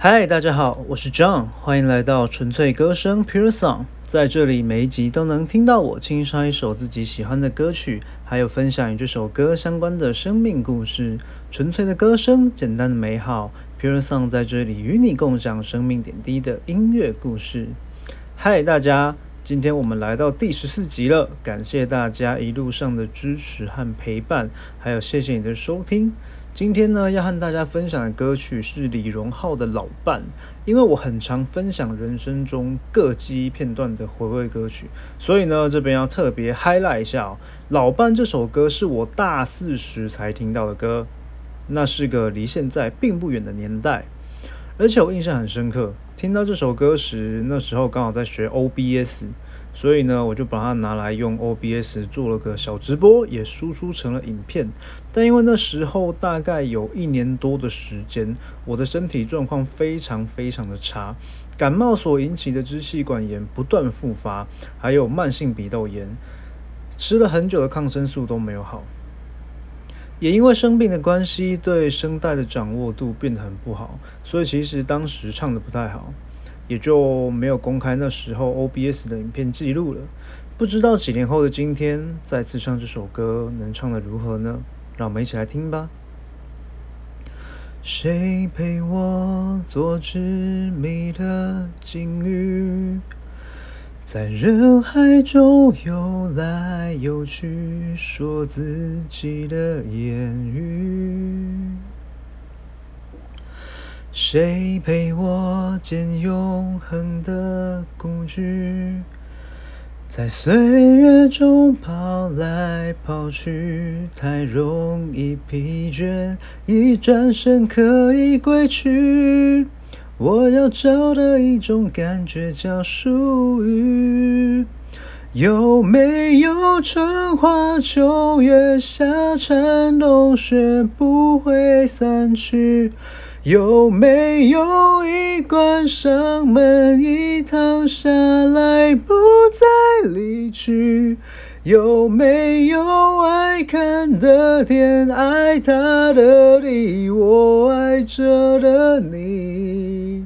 嗨，大家好，我是 John，欢迎来到纯粹歌声 Pure Song。在这里，每一集都能听到我轻唱一首自己喜欢的歌曲，还有分享与这首歌相关的生命故事。纯粹的歌声，简单的美好，Pure Song 在这里与你共享生命点滴的音乐故事。嗨，大家，今天我们来到第十四集了，感谢大家一路上的支持和陪伴，还有谢谢你的收听。今天呢，要和大家分享的歌曲是李荣浩的《老伴》，因为我很常分享人生中各记忆片段的回味歌曲，所以呢，这边要特别 highlight 一下哦，《老伴》这首歌是我大四时才听到的歌，那是个离现在并不远的年代，而且我印象很深刻，听到这首歌时，那时候刚好在学 OBS。所以呢，我就把它拿来用 OBS 做了个小直播，也输出成了影片。但因为那时候大概有一年多的时间，我的身体状况非常非常的差，感冒所引起的支气管炎不断复发，还有慢性鼻窦炎，吃了很久的抗生素都没有好。也因为生病的关系，对声带的掌握度变得很不好，所以其实当时唱的不太好。也就没有公开那时候 OBS 的影片记录了。不知道几年后的今天，再次唱这首歌，能唱得如何呢？让我们一起来听吧。谁陪我做执迷的金鱼，在人海中游来游去，说自己的言语。谁陪我见永恒的故居，在岁月中跑来跑去，太容易疲倦，一转身可以归去。我要找的一种感觉叫属于，有没有春花秋月夏蝉冬雪不会散去？有没有一关上门，一躺下来不再离去？有没有爱看的天，爱他的地，我爱着的你，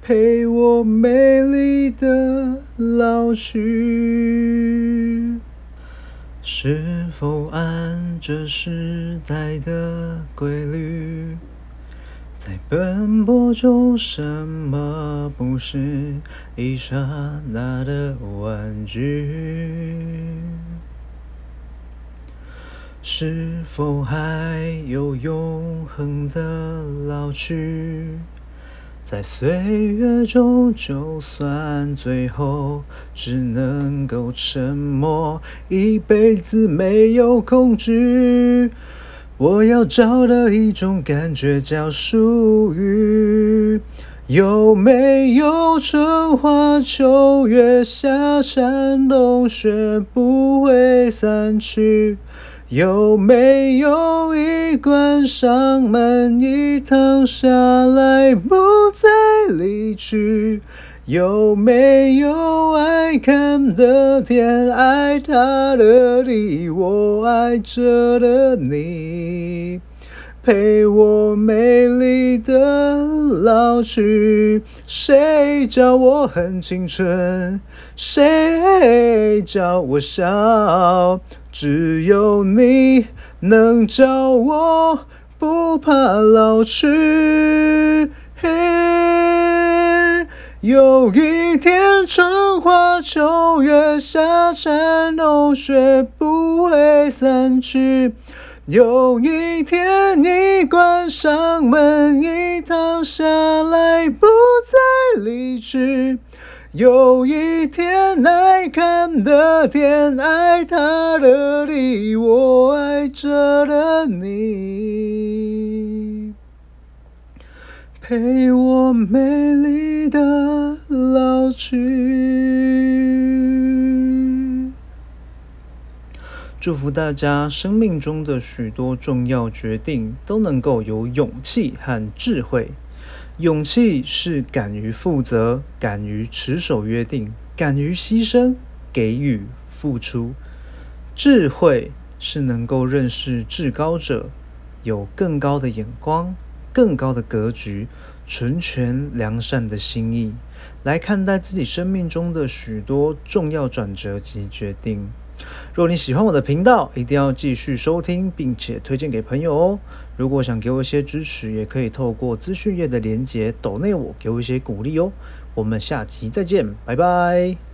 陪我美丽的老去？是否按着时代的规律？在奔波中，什么不是一刹那的玩具？是否还有永恒的老去？在岁月中，就算最后只能够沉默，一辈子没有控制。我要找的一种感觉叫属于，有没有春花秋月夏蝉冬雪不会散去？有没有一关上门，一躺下来不再离去？有没有爱看的天，爱他的地，我爱着的你，陪我美丽的老去？谁叫我很青春？谁叫我笑？只有你能叫我不怕老去。有一天，春花秋月夏蝉冬雪不会散去。有一天，你关上门，一躺下来不再离去。有一天，爱看的天，爱他的地，我爱着的你。陪我美丽的老去。祝福大家生命中的许多重要决定都能够有勇气和智慧。勇气是敢于负责，敢于持守约定，敢于牺牲、给予、付出。智慧是能够认识至高者，有更高的眼光。更高的格局，纯全良善的心意来看待自己生命中的许多重要转折及决定。如果你喜欢我的频道，一定要继续收听，并且推荐给朋友哦。如果想给我一些支持，也可以透过资讯页的连结抖内我，给我一些鼓励哦。我们下期再见，拜拜。